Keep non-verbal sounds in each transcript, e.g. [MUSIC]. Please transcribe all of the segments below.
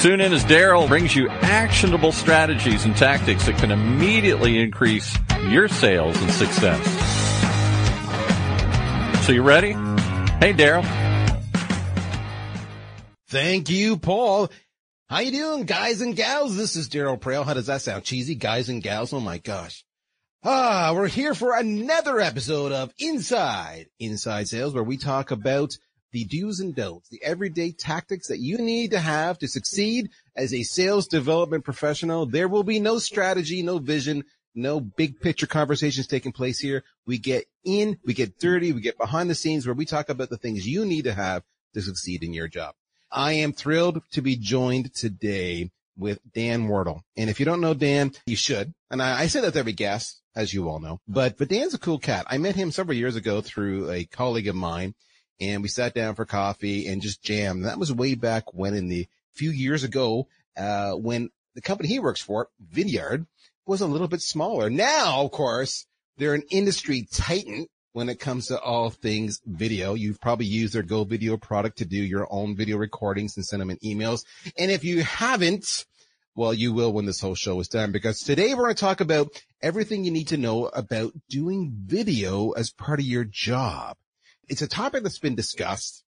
Tune in as Daryl brings you actionable strategies and tactics that can immediately increase your sales and success. So you ready? Hey, Daryl. Thank you, Paul. How you doing, guys and gals? This is Daryl Praill. How does that sound? Cheesy, guys and gals? Oh my gosh. Ah, we're here for another episode of Inside Inside Sales, where we talk about the do's and don'ts, the everyday tactics that you need to have to succeed as a sales development professional. There will be no strategy, no vision, no big picture conversations taking place here. We get in, we get dirty, we get behind the scenes where we talk about the things you need to have to succeed in your job. I am thrilled to be joined today with Dan Wardle. And if you don't know Dan, you should. And I, I say that to every guest, as you all know, but, but Dan's a cool cat. I met him several years ago through a colleague of mine and we sat down for coffee and just jammed. That was way back when in the few years ago, uh, when the company he works for, Vidyard, was a little bit smaller. Now, of course, they're an industry titan when it comes to all things video. You've probably used their Go Video product to do your own video recordings and send them in emails. And if you haven't, well, you will when this whole show is done because today we're going to talk about everything you need to know about doing video as part of your job it's a topic that's been discussed,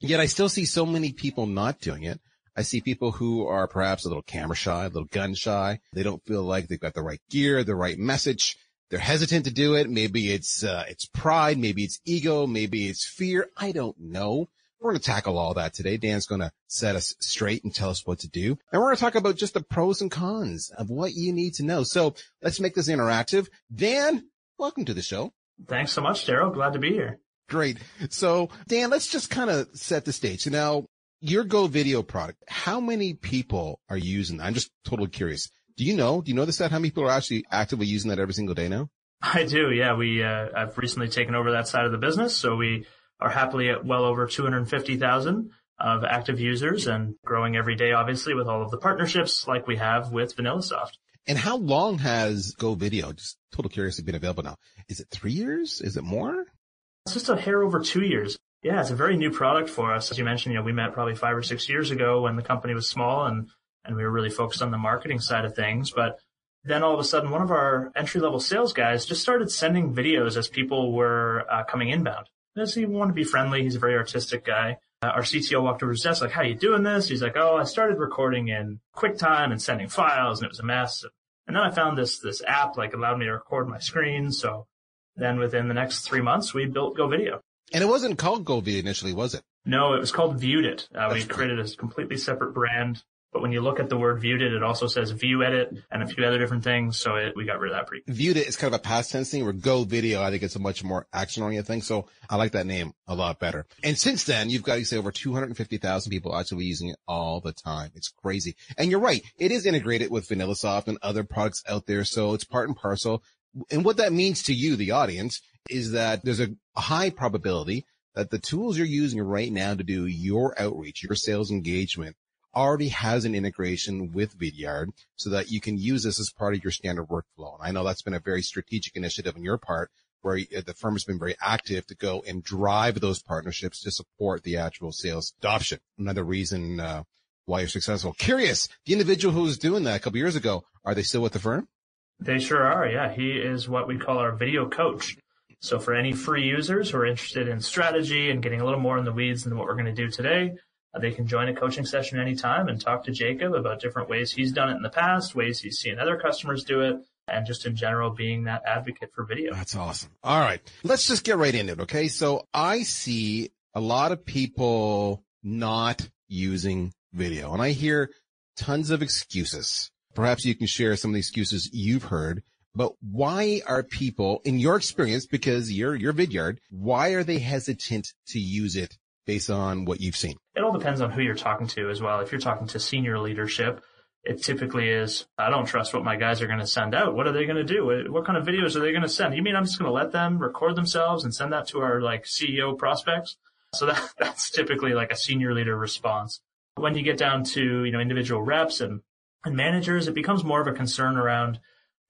yet I still see so many people not doing it. I see people who are perhaps a little camera shy, a little gun shy. They don't feel like they've got the right gear, the right message. They're hesitant to do it. Maybe it's, uh, it's pride. Maybe it's ego. Maybe it's fear. I don't know. We're going to tackle all that today. Dan's going to set us straight and tell us what to do. And we're going to talk about just the pros and cons of what you need to know. So let's make this interactive. Dan, welcome to the show. Thanks so much, Daryl. Glad to be here. Great. So Dan, let's just kind of set the stage. So now your Go video product, how many people are using that? I'm just totally curious. Do you know, do you know the stat? How many people are actually actively using that every single day now? I do. Yeah. We, uh, I've recently taken over that side of the business. So we are happily at well over 250,000 of active users and growing every day, obviously with all of the partnerships like we have with VanillaSoft. And how long has Go Video, just total curiosity, been available now? Is it three years? Is it more? It's just a hair over two years. Yeah, it's a very new product for us. As you mentioned, you know, we met probably five or six years ago when the company was small and, and we were really focused on the marketing side of things. But then all of a sudden, one of our entry level sales guys just started sending videos as people were uh, coming inbound. Does he want to be friendly? He's a very artistic guy. Uh, our CTO walked over to his desk like, how are you doing this? He's like, oh, I started recording in QuickTime and sending files and it was a mess. And then I found this, this app like allowed me to record my screen. So then within the next three months, we built Go Video. And it wasn't called Go Video initially, was it? No, it was called Viewed It. Uh, we created a completely separate brand. But when you look at the word viewed it, it also says view edit and a few other different things. So it, we got rid of that pretty. Viewed it is kind of a past tense thing where go video. I think it's a much more action oriented thing. So I like that name a lot better. And since then, you've got, you say over 250,000 people actually using it all the time. It's crazy. And you're right. It is integrated with VanillaSoft and other products out there. So it's part and parcel. And what that means to you, the audience, is that there's a high probability that the tools you're using right now to do your outreach, your sales engagement already has an integration with Vidyard so that you can use this as part of your standard workflow. And I know that's been a very strategic initiative on your part where the firm has been very active to go and drive those partnerships to support the actual sales adoption. Another reason, uh, why you're successful. Curious, the individual who was doing that a couple years ago, are they still with the firm? They sure are. Yeah. He is what we call our video coach. So for any free users who are interested in strategy and getting a little more in the weeds than what we're going to do today, uh, they can join a coaching session anytime and talk to Jacob about different ways he's done it in the past, ways he's seen other customers do it, and just in general being that advocate for video. That's awesome. All right. Let's just get right into it. Okay. So I see a lot of people not using video and I hear tons of excuses. Perhaps you can share some of the excuses you've heard, but why are people in your experience, because you're, you're Vidyard, why are they hesitant to use it based on what you've seen? It all depends on who you're talking to as well. If you're talking to senior leadership, it typically is, I don't trust what my guys are going to send out. What are they going to do? What kind of videos are they going to send? You mean I'm just going to let them record themselves and send that to our like CEO prospects? So that, [LAUGHS] that's typically like a senior leader response. When you get down to, you know, individual reps and, and managers, it becomes more of a concern around,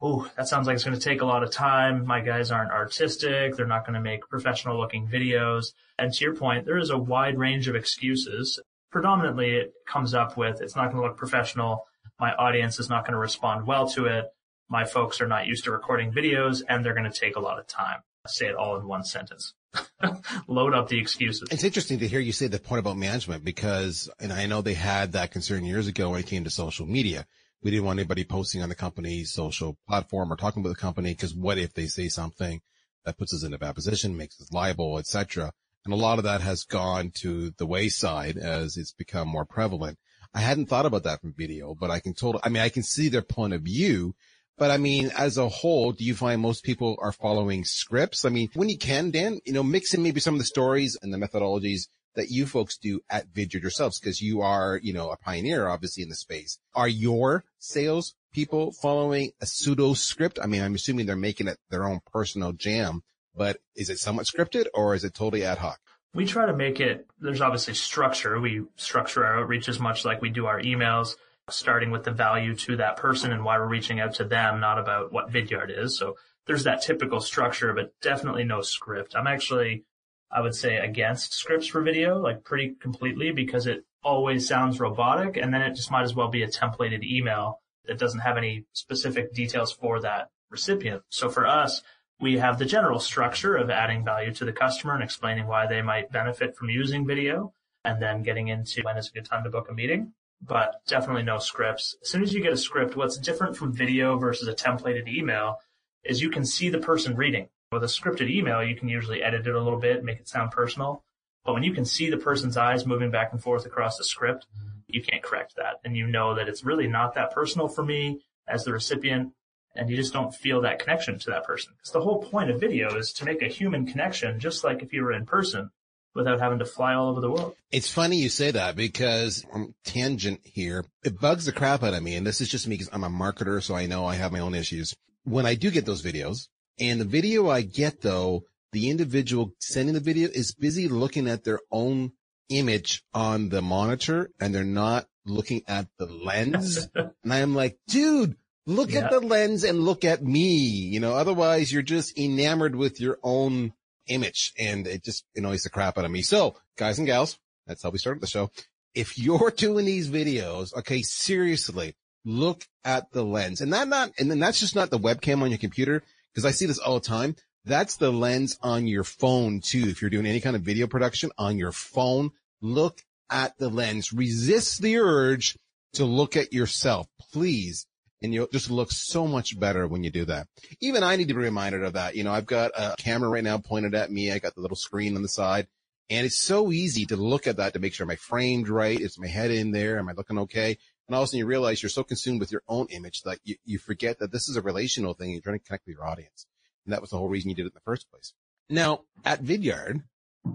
oh, that sounds like it's going to take a lot of time. My guys aren't artistic. They're not going to make professional looking videos. And to your point, there is a wide range of excuses. Predominantly it comes up with it's not going to look professional my audience is not going to respond well to it. My folks are not used to recording videos and they're going to take a lot of time. say it all in one sentence. [LAUGHS] Load up the excuses. It's interesting to hear you say the point about management because, and I know they had that concern years ago when it came to social media. We didn't want anybody posting on the company's social platform or talking about the company because what if they say something that puts us in a bad position, makes us liable, etc. And a lot of that has gone to the wayside as it's become more prevalent. I hadn't thought about that from video, but I can totally, I mean, I can see their point of view, but I mean, as a whole, do you find most people are following scripts? I mean, when you can, Dan, you know, mix in maybe some of the stories and the methodologies that you folks do at Vidyard yourselves, because you are, you know, a pioneer, obviously, in the space. Are your sales people following a pseudo script? I mean, I'm assuming they're making it their own personal jam, but is it somewhat scripted or is it totally ad hoc? we try to make it, there's obviously structure. We structure our outreach as much like we do our emails, starting with the value to that person and why we're reaching out to them, not about what Vidyard is. So there's that typical structure, but definitely no script. I'm actually, I would say against scripts for video, like pretty completely because it always sounds robotic and then it just might as well be a templated email that doesn't have any specific details for that recipient. So for us, we have the general structure of adding value to the customer and explaining why they might benefit from using video and then getting into when is a good time to book a meeting. But definitely no scripts. As soon as you get a script, what's different from video versus a templated email is you can see the person reading. With a scripted email, you can usually edit it a little bit, make it sound personal. But when you can see the person's eyes moving back and forth across the script, you can't correct that. And you know that it's really not that personal for me as the recipient and you just don't feel that connection to that person. Because the whole point of video is to make a human connection, just like if you were in person without having to fly all over the world. It's funny you say that because I'm tangent here. It bugs the crap out of me. And this is just me because I'm a marketer. So I know I have my own issues. When I do get those videos and the video I get though, the individual sending the video is busy looking at their own image on the monitor and they're not looking at the lens. [LAUGHS] and I'm like, dude, Look yeah. at the lens and look at me, you know, otherwise you're just enamored with your own image and it just annoys the crap out of me. So guys and gals, that's how we started the show. If you're [LAUGHS] doing these videos, okay, seriously, look at the lens and that not, and then that's just not the webcam on your computer because I see this all the time. That's the lens on your phone too. If you're doing any kind of video production on your phone, look at the lens. Resist the urge to look at yourself. Please and you'll just look so much better when you do that. Even I need to be reminded of that. You know, I've got a camera right now pointed at me. I got the little screen on the side and it's so easy to look at that to make sure am framed right? Is my head in there? Am I looking okay? And all of a sudden you realize you're so consumed with your own image that you, you forget that this is a relational thing. You're trying to connect with your audience. And that was the whole reason you did it in the first place. Now at Vidyard,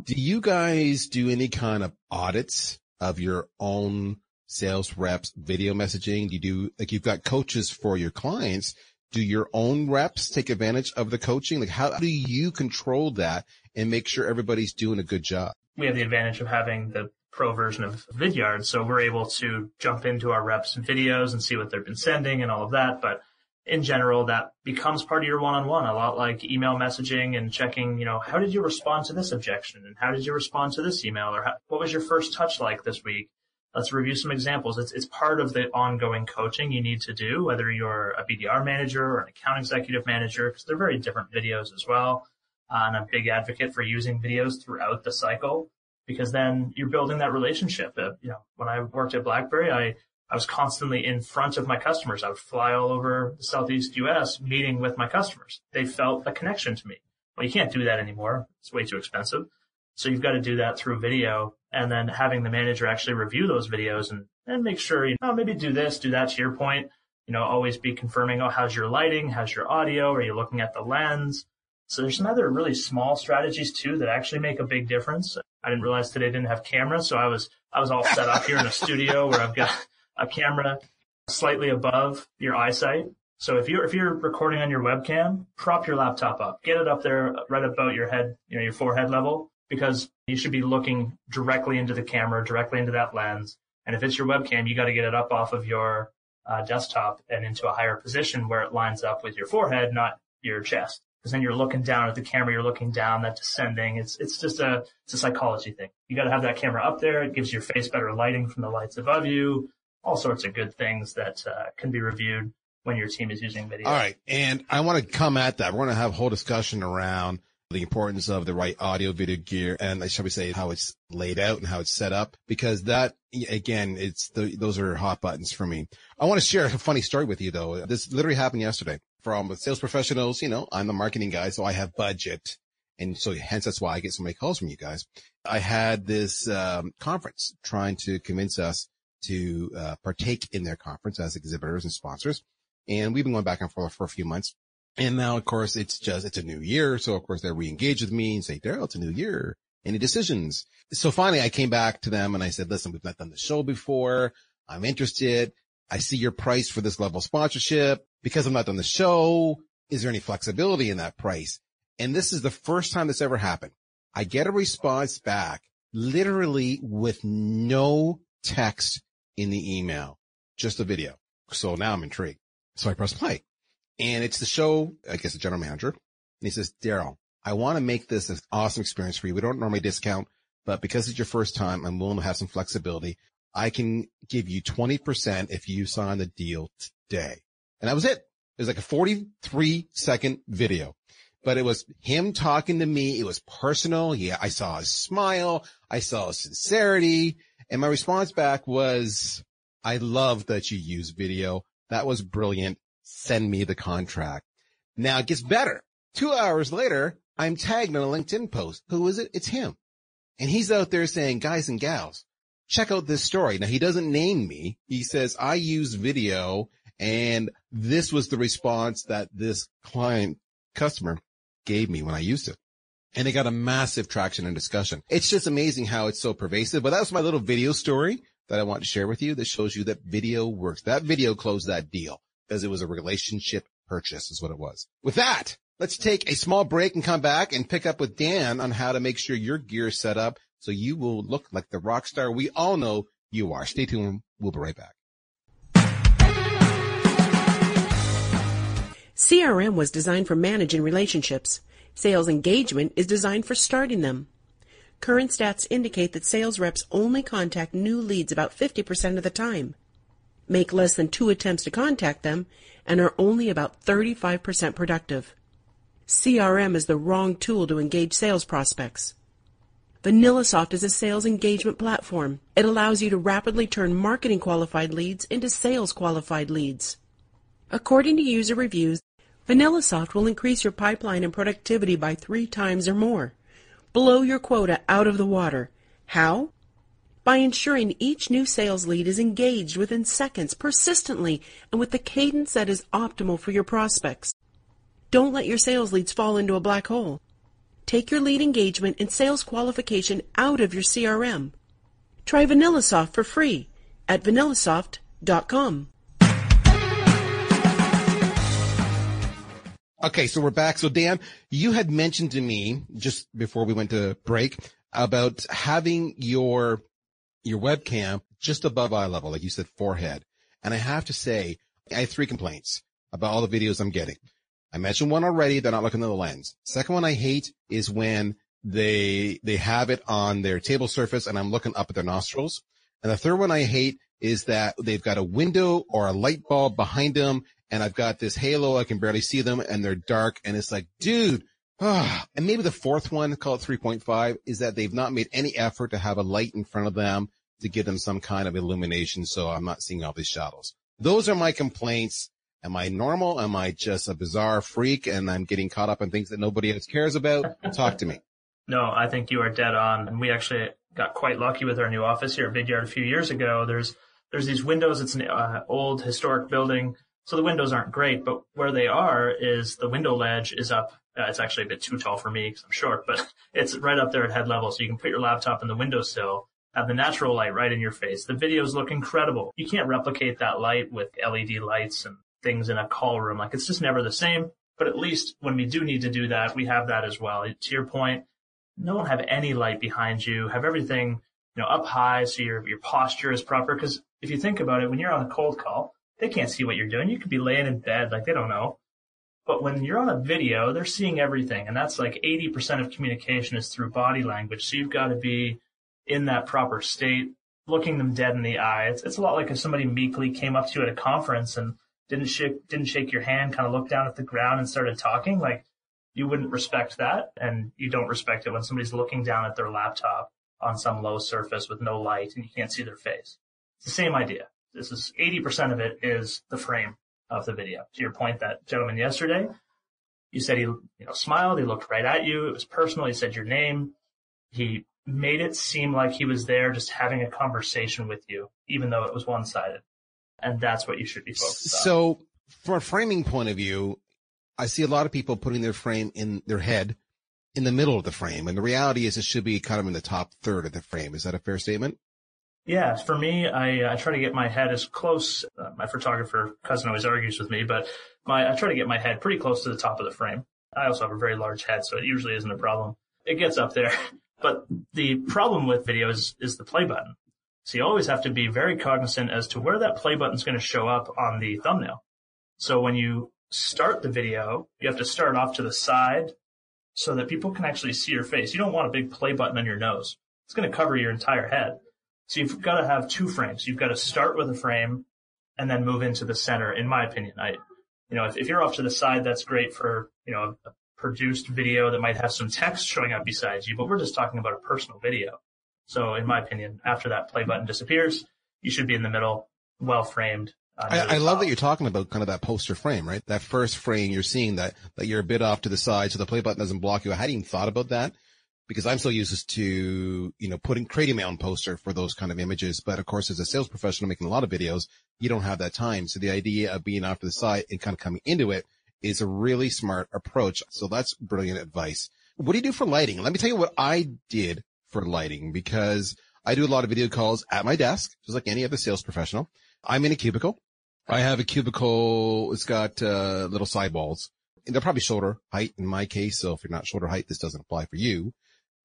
do you guys do any kind of audits of your own sales reps, video messaging? Do you do, like you've got coaches for your clients. Do your own reps take advantage of the coaching? Like how do you control that and make sure everybody's doing a good job? We have the advantage of having the pro version of Vidyard. So we're able to jump into our reps and videos and see what they've been sending and all of that. But in general, that becomes part of your one-on-one, a lot like email messaging and checking, you know, how did you respond to this objection? And how did you respond to this email? Or how, what was your first touch like this week? Let's review some examples. It's, it's part of the ongoing coaching you need to do, whether you're a BDR manager or an account executive manager, because they're very different videos as well. Uh, and I'm a big advocate for using videos throughout the cycle because then you're building that relationship. Uh, you know, when I worked at BlackBerry, I, I was constantly in front of my customers. I would fly all over the Southeast US meeting with my customers. They felt a connection to me. Well, you can't do that anymore. It's way too expensive. So you've got to do that through video and then having the manager actually review those videos and, and make sure, you know, oh, maybe do this, do that to your point. You know, always be confirming, oh, how's your lighting? How's your audio? Are you looking at the lens? So there's some other really small strategies too that actually make a big difference. I didn't realize today I didn't have camera. So I was, I was all set up here in a studio [LAUGHS] where I've got a camera slightly above your eyesight. So if you're if you're recording on your webcam, prop your laptop up, get it up there right about your head, you know, your forehead level, because you should be looking directly into the camera, directly into that lens. And if it's your webcam, you got to get it up off of your uh, desktop and into a higher position where it lines up with your forehead, not your chest. Because then you're looking down at the camera, you're looking down, that descending. It's it's just a it's a psychology thing. You got to have that camera up there. It gives your face better lighting from the lights above you. All sorts of good things that uh, can be reviewed when your team is using video. All right, and I want to come at that. We're going to have a whole discussion around the importance of the right audio video gear and shall we say how it's laid out and how it's set up because that again it's the, those are hot buttons for me. I want to share a funny story with you though. This literally happened yesterday. From sales professionals you know i'm the marketing guy so i have budget and so hence that's why i get so many calls from you guys. I had this um, conference trying to convince us to uh, partake in their conference as exhibitors and sponsors and we've been going back and forth for a few months and now, of course, it's just, it's a new year. So of course they're re-engage with me and say, Daryl, it's a new year. Any decisions? So finally I came back to them and I said, listen, we've not done the show before. I'm interested. I see your price for this level sponsorship because I'm not done the show. Is there any flexibility in that price? And this is the first time this ever happened. I get a response back literally with no text in the email, just a video. So now I'm intrigued. So I press play. And it's the show, I guess the general manager. And he says, Daryl, I want to make this an awesome experience for you. We don't normally discount, but because it's your first time, I'm willing to have some flexibility. I can give you 20% if you sign the deal today. And that was it. It was like a 43 second video, but it was him talking to me. It was personal. Yeah. I saw his smile. I saw his sincerity. And my response back was, I love that you use video. That was brilliant send me the contract. Now it gets better. Two hours later, I'm tagged on a LinkedIn post. Who is it? It's him. And he's out there saying, guys and gals, check out this story. Now he doesn't name me. He says, I use video and this was the response that this client customer gave me when I used it. And it got a massive traction and discussion. It's just amazing how it's so pervasive. But that was my little video story that I want to share with you that shows you that video works. That video closed that deal because it was a relationship purchase is what it was. With that, let's take a small break and come back and pick up with Dan on how to make sure your gear is set up so you will look like the rock star we all know you are. Stay tuned. We'll be right back. CRM was designed for managing relationships. Sales engagement is designed for starting them. Current stats indicate that sales reps only contact new leads about 50% of the time make less than two attempts to contact them, and are only about 35% productive. CRM is the wrong tool to engage sales prospects. VanillaSoft is a sales engagement platform. It allows you to rapidly turn marketing qualified leads into sales qualified leads. According to user reviews, VanillaSoft will increase your pipeline and productivity by three times or more. Blow your quota out of the water. How? By ensuring each new sales lead is engaged within seconds, persistently, and with the cadence that is optimal for your prospects. Don't let your sales leads fall into a black hole. Take your lead engagement and sales qualification out of your CRM. Try VanillaSoft for free at vanillasoft.com. Okay, so we're back. So Dan, you had mentioned to me just before we went to break about having your your webcam just above eye level, like you said, forehead. And I have to say, I have three complaints about all the videos I'm getting. I mentioned one already. They're not looking at the lens. Second one I hate is when they, they have it on their table surface and I'm looking up at their nostrils. And the third one I hate is that they've got a window or a light bulb behind them and I've got this halo. I can barely see them and they're dark. And it's like, dude, [SIGHS] and maybe the fourth one, call it 3.5, is that they've not made any effort to have a light in front of them to give them some kind of illumination. So I'm not seeing all these shadows. Those are my complaints. Am I normal? Am I just a bizarre freak and I'm getting caught up in things that nobody else cares about? Talk to me. No, I think you are dead on. And we actually got quite lucky with our new office here at Vidyard a few years ago. There's, there's these windows. It's an uh, old historic building. So the windows aren't great, but where they are is the window ledge is up uh, it's actually a bit too tall for me because I'm short, but [LAUGHS] it's right up there at head level. So you can put your laptop in the windowsill have the natural light right in your face. The videos look incredible. You can't replicate that light with LED lights and things in a call room. Like it's just never the same. But at least when we do need to do that, we have that as well. To your point, don't have any light behind you. Have everything, you know, up high so your, your posture is proper. Cause if you think about it, when you're on a cold call, they can't see what you're doing. You could be laying in bed, like they don't know. But when you're on a video, they're seeing everything. And that's like 80% of communication is through body language. So you've got to be in that proper state, looking them dead in the eye. It's, it's a lot like if somebody meekly came up to you at a conference and didn't shake, didn't shake your hand, kind of looked down at the ground and started talking. Like you wouldn't respect that. And you don't respect it when somebody's looking down at their laptop on some low surface with no light and you can't see their face. It's the same idea. This is 80% of it is the frame of the video. To your point, that gentleman yesterday, you said he, you know, smiled. He looked right at you. It was personal. He said your name. He made it seem like he was there just having a conversation with you, even though it was one sided. And that's what you should be focused on. So from a framing point of view, I see a lot of people putting their frame in their head in the middle of the frame. And the reality is it should be kind of in the top third of the frame. Is that a fair statement? Yeah, for me, I, I try to get my head as close. Uh, my photographer cousin always argues with me, but my I try to get my head pretty close to the top of the frame. I also have a very large head, so it usually isn't a problem. It gets up there, [LAUGHS] but the problem with video is, is the play button. So you always have to be very cognizant as to where that play button is going to show up on the thumbnail. So when you start the video, you have to start off to the side so that people can actually see your face. You don't want a big play button on your nose. It's going to cover your entire head. So you've got to have two frames. You've got to start with a frame and then move into the center, in my opinion. I, you know, if, if you're off to the side, that's great for, you know, a produced video that might have some text showing up beside you, but we're just talking about a personal video. So in my opinion, after that play button disappears, you should be in the middle, well framed. Uh, I, I love that you're talking about kind of that poster frame, right? That first frame, you're seeing that, that you're a bit off to the side, so the play button doesn't block you. I hadn't even thought about that because I'm so used to, you know, putting, creating my own poster for those kind of images. But of course, as a sales professional making a lot of videos, you don't have that time. So the idea of being off to the side and kind of coming into it is a really smart approach. So that's brilliant advice. What do you do for lighting? Let me tell you what I did for lighting because I do a lot of video calls at my desk, just like any other sales professional. I'm in a cubicle. I have a cubicle. It's got, uh, little sidewalls. And they're probably shoulder height in my case. So if you're not shoulder height, this doesn't apply for you.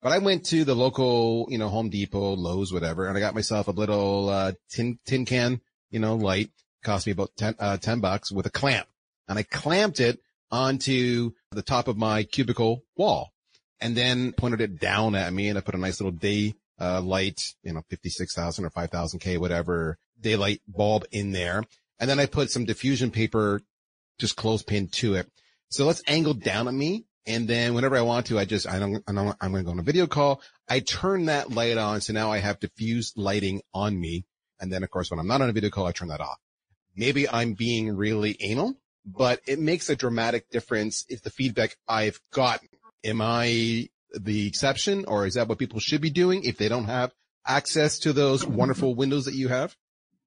But I went to the local, you know, Home Depot, Lowe's, whatever, and I got myself a little, uh, tin, tin can, you know, light. Cost me about 10, uh, 10 bucks with a clamp. And I clamped it onto the top of my cubicle wall and then pointed it down at me and I put a nice little day, uh, light, you know, 56,000 or 5,000 K, whatever daylight bulb in there. And then I put some diffusion paper just close clothespin to it. So let's angle down at me and then whenever I want to, I just, I don't, I don't I'm going to go on a video call. I turn that light on. So now I have diffused lighting on me. And then of course, when I'm not on a video call, I turn that off. Maybe I'm being really anal, but it makes a dramatic difference if the feedback I've gotten. Am I the exception or is that what people should be doing if they don't have access to those wonderful windows that you have?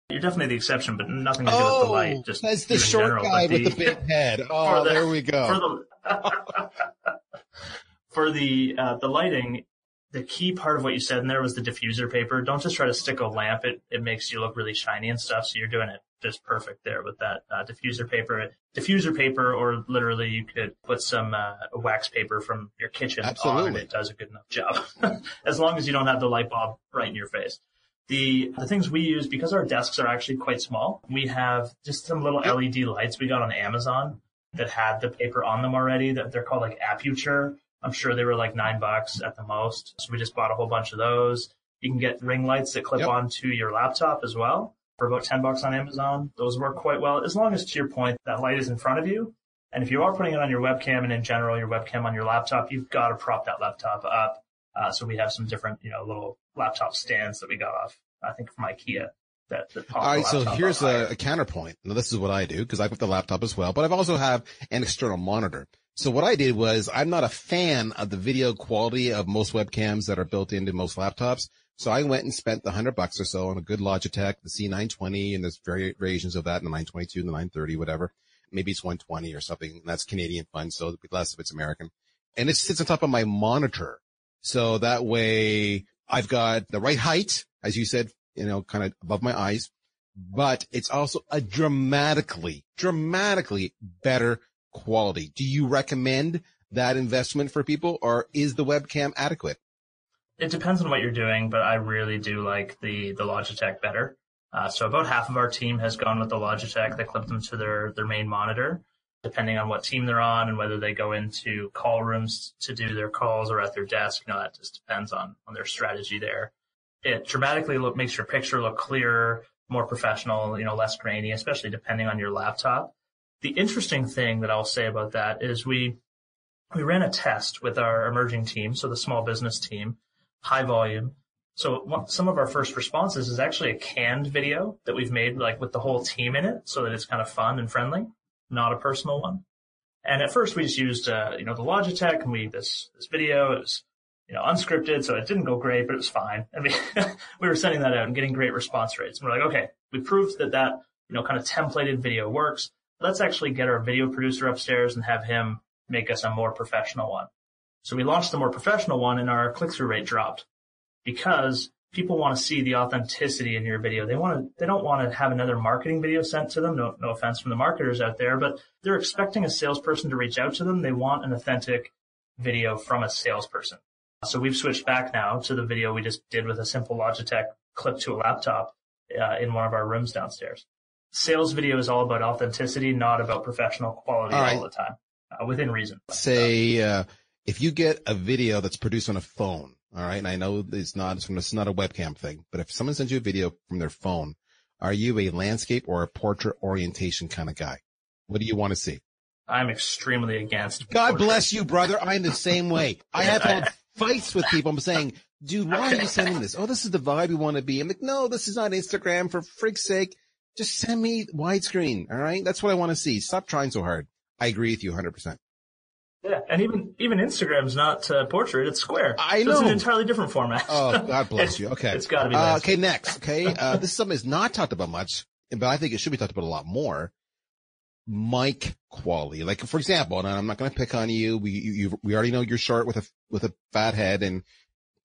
You're definitely the exception, but nothing to do oh, with the light. Oh, just that's the short general, guy the, with the big head. [LAUGHS] Oh, the, there we go. For the, [LAUGHS] for the, uh, the lighting, the key part of what you said in there was the diffuser paper. Don't just try to stick a lamp. It, it makes you look really shiny and stuff. So you're doing it just perfect there with that uh, diffuser paper. Diffuser paper, or literally you could put some uh, wax paper from your kitchen Absolutely. on. It does a good enough job, [LAUGHS] as long as you don't have the light bulb right in your face. The, the things we use, because our desks are actually quite small, we have just some little LED lights we got on Amazon that had the paper on them already that they're called like Aputure. I'm sure they were like nine bucks at the most. So we just bought a whole bunch of those. You can get ring lights that clip yep. onto your laptop as well for about 10 bucks on Amazon. Those work quite well. As long as to your point, that light is in front of you. And if you are putting it on your webcam and in general, your webcam on your laptop, you've got to prop that laptop up. Uh, so we have some different, you know, little laptop stands that we got off, I think from IKEA. That, that All right, so here's a, a, counterpoint. Now this is what I do because I've got the laptop as well, but I've also have an external monitor. So what I did was I'm not a fan of the video quality of most webcams that are built into most laptops. So I went and spent the hundred bucks or so on a good Logitech, the C920, and there's variations of that, the 922, the 930, whatever. Maybe it's 120 or something. That's Canadian fund, so less if it's American. And it sits on top of my monitor. So that way I've got the right height as you said, you know, kind of above my eyes, but it's also a dramatically, dramatically better quality. Do you recommend that investment for people or is the webcam adequate? It depends on what you're doing, but I really do like the, the Logitech better. Uh, so about half of our team has gone with the Logitech. They clip them to their, their main monitor, depending on what team they're on and whether they go into call rooms to do their calls or at their desk. You know, that just depends on, on their strategy there. It dramatically look, makes your picture look clearer, more professional, you know, less grainy, especially depending on your laptop. The interesting thing that I'll say about that is we, we ran a test with our emerging team, so the small business team, high volume. So some of our first responses is actually a canned video that we've made like with the whole team in it so that it's kind of fun and friendly, not a personal one. And at first we just used, uh, you know, the Logitech and we, this, this video, it was, you know, unscripted. So it didn't go great, but it was fine. I mean, [LAUGHS] we were sending that out and getting great response rates. And we're like, okay, we proved that that, you know, kind of templated video works. Let's actually get our video producer upstairs and have him make us a more professional one. So we launched the more professional one and our click-through rate dropped because people want to see the authenticity in your video. They want to, they don't want to have another marketing video sent to them. No, no offense from the marketers out there, but they're expecting a salesperson to reach out to them. They want an authentic video from a salesperson. So we've switched back now to the video we just did with a simple Logitech clip to a laptop uh, in one of our rooms downstairs. Sales video is all about authenticity, not about professional quality all, right. all the time, uh, within reason. Say, uh, if you get a video that's produced on a phone, all right, and I know it's not, it's not a webcam thing, but if someone sends you a video from their phone, are you a landscape or a portrait orientation kind of guy? What do you want to see? I'm extremely against. God bless you, brother. I'm the same way. I [LAUGHS] have had fights with people. I'm saying, dude, why are you sending this? Oh, this is the vibe we want to be. I'm like, no, this is not Instagram for frig's sake. Just send me widescreen. All right. That's what I want to see. Stop trying so hard. I agree with you 100%. Yeah, and even even Instagram's not uh, portrait; it's square. I know so it's an entirely different format. oh, [LAUGHS] God bless you. Okay, it's got to be. Uh, okay, next. Okay, uh, this is something that's not talked about much, but I think it should be talked about a lot more. Mic quality, like for example, and I'm not going to pick on you. We you, we already know you're short with a with a fat head and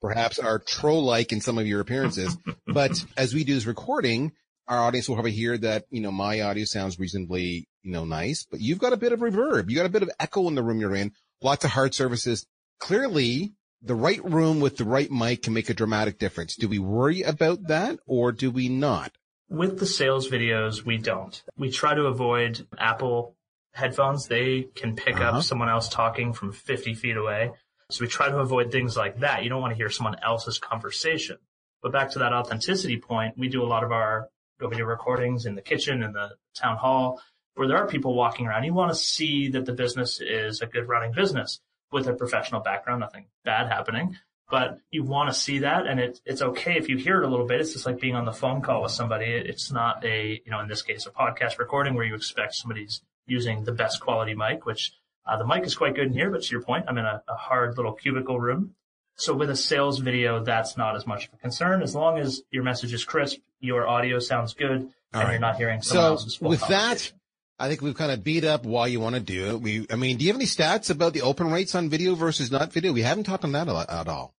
perhaps are troll-like in some of your appearances. [LAUGHS] but as we do this recording, our audience will probably hear that, you know, my audio sounds reasonably, you know, nice, but you've got a bit of reverb. You got a bit of echo in the room you're in, lots of hard surfaces. Clearly the right room with the right mic can make a dramatic difference. Do we worry about that or do we not? With the sales videos, we don't. We try to avoid Apple headphones. They can pick uh-huh. up someone else talking from 50 feet away. So we try to avoid things like that. You don't want to hear someone else's conversation. But back to that authenticity point, we do a lot of our video recordings in the kitchen in the town hall where there are people walking around. You want to see that the business is a good running business with a professional background, nothing bad happening. But you want to see that, and it, it's okay if you hear it a little bit. It's just like being on the phone call with somebody. It's not a, you know, in this case, a podcast recording where you expect somebody's using the best quality mic, which uh, the mic is quite good in here. But to your point, I'm in a, a hard little cubicle room. So with a sales video, that's not as much of a concern. As long as your message is crisp, your audio sounds good, and right. you're not hearing someone so else's full with that, I think we've kind of beat up why you want to do it. We, I mean, do you have any stats about the open rates on video versus not video? We haven't talked on that at all.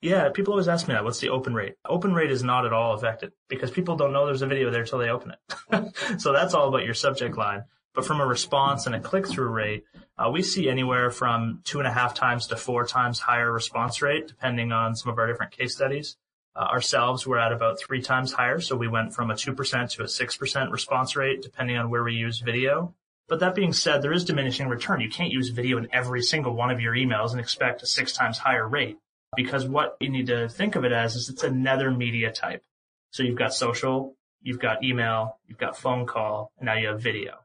Yeah, people always ask me that. What's the open rate? Open rate is not at all affected because people don't know there's a video there until they open it. [LAUGHS] so that's all about your subject line. But from a response and a click through rate, uh, we see anywhere from two and a half times to four times higher response rate, depending on some of our different case studies. Uh, ourselves, we're at about three times higher. So we went from a 2% to a 6% response rate, depending on where we use video. But that being said, there is diminishing return. You can't use video in every single one of your emails and expect a six times higher rate because what you need to think of it as is it's another media type. So you've got social, you've got email, you've got phone call, and now you have video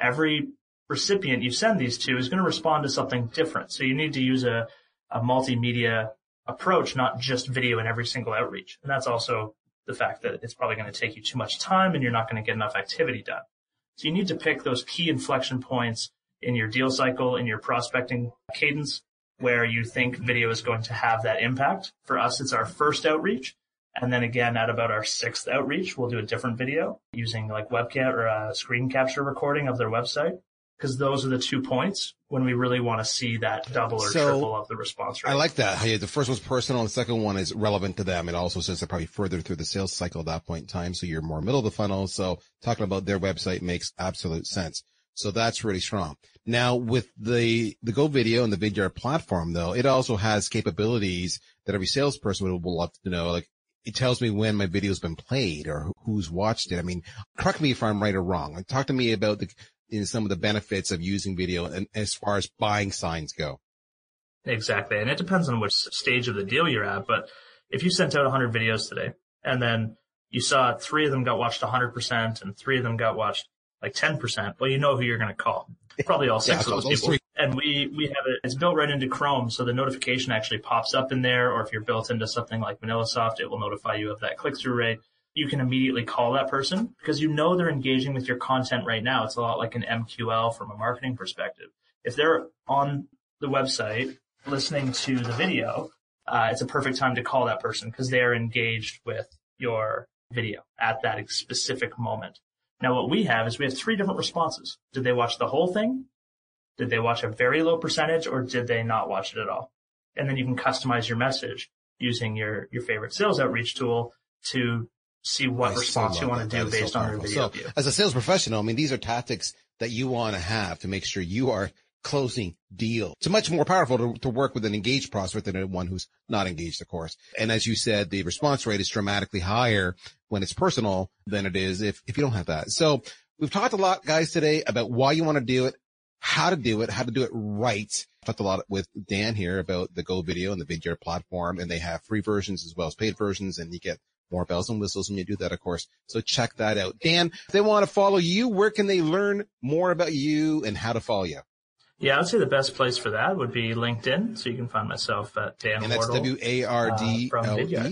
every recipient you send these to is going to respond to something different. So you need to use a, a multimedia approach, not just video in every single outreach. And that's also the fact that it's probably going to take you too much time and you're not going to get enough activity done. So you need to pick those key inflection points in your deal cycle, in your prospecting cadence, where you think video is going to have that impact. For us, it's our first outreach. And then again, at about our sixth outreach, we'll do a different video using like webcam or a screen capture recording of their website. Because those are the two points when we really want to see that double or So, triple of the response rate. I like that. Hey, the first one's personal. The second one is relevant to them. It also says they're probably further through the sales cycle at that point in time. So you're more middle of the funnel. So talking about their website makes absolute sense. So that's really strong. Now with the, the Go video and the Vidyard platform though, it also has capabilities that every salesperson would, would love to know. Like it tells me when my video's been played or who's watched it. I mean, correct me if I'm right or wrong. And talk to me about the, know, some of the benefits of using video and as far as buying signs go. Exactly. And it depends on which stage of the deal you're at. But if you sent out 100 videos today and then you saw three of them got watched 100% and three of them got watched like 10%, well, you know who you're going to call. Probably all six [LAUGHS] Yeah, of those those people. three. And we, we have it, it's built right into Chrome. So the notification actually pops up in there. Or if you're built into something like VanillaSoft, it will notify you of that click through rate. You can immediately call that person because you know they're engaging with your content right now. It's a lot like an MQL from a marketing perspective. If they're on the website listening to the video, uh, it's a perfect time to call that person because they are engaged with your video at that specific moment. Now what we have is we have three different responses. Did they watch the whole thing? Did they watch a very low percentage or did they not watch it at all? And then you can customize your message using your, your favorite sales outreach tool to see what I so response you want to do based so on your powerful. video So, view. as a sales professional, I mean, these are tactics that you want to have to make sure you are closing deal. It's much more powerful to, to work with an engaged prospect than one who's not engaged, of course. And as you said, the response rate is dramatically higher when it's personal than it is if, if you don't have that. So we've talked a lot, guys, today about why you want to do it, how to do it, how to do it right. I Talked a lot with Dan here about the Go video and the Vidyard platform, and they have free versions as well as paid versions, and you get more bells and whistles when you do that, of course. So check that out. Dan, if they want to follow you, where can they learn more about you and how to follow you? Yeah, I would say the best place for that would be LinkedIn. So you can find myself at Dan And that's Wardle. Uh.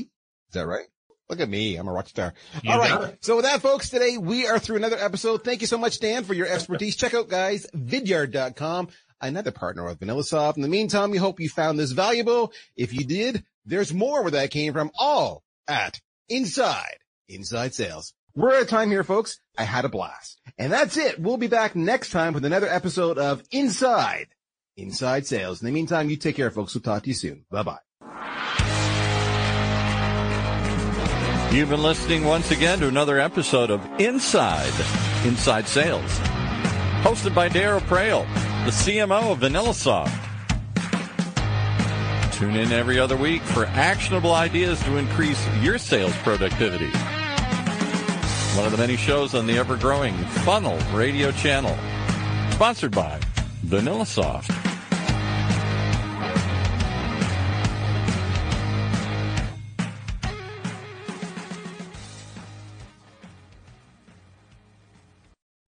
Is that right? Look at me. I'm a rock star. You All right. it. So with that, folks, today we are through another episode. Thank you so much, Dan, for your expertise. Check out, guys, vidyard.com, another partner of VanillaSoft. In the meantime, we hope you found this valuable. If you did, there's more where that came from, all at Inside, Inside Sales. We're out of time here, folks. I had a blast. And that's it. We'll be back next time with another episode of Inside, Inside Sales. In the meantime, you take care, folks. We'll talk to you soon. Bye bye. You've been listening once again to another episode of Inside, Inside Sales, hosted by Daryl Praill, the CMO of VanillaSoft. Tune in every other week for actionable ideas to increase your sales productivity. One of the many shows on the ever-growing Funnel radio channel, sponsored by VanillaSoft.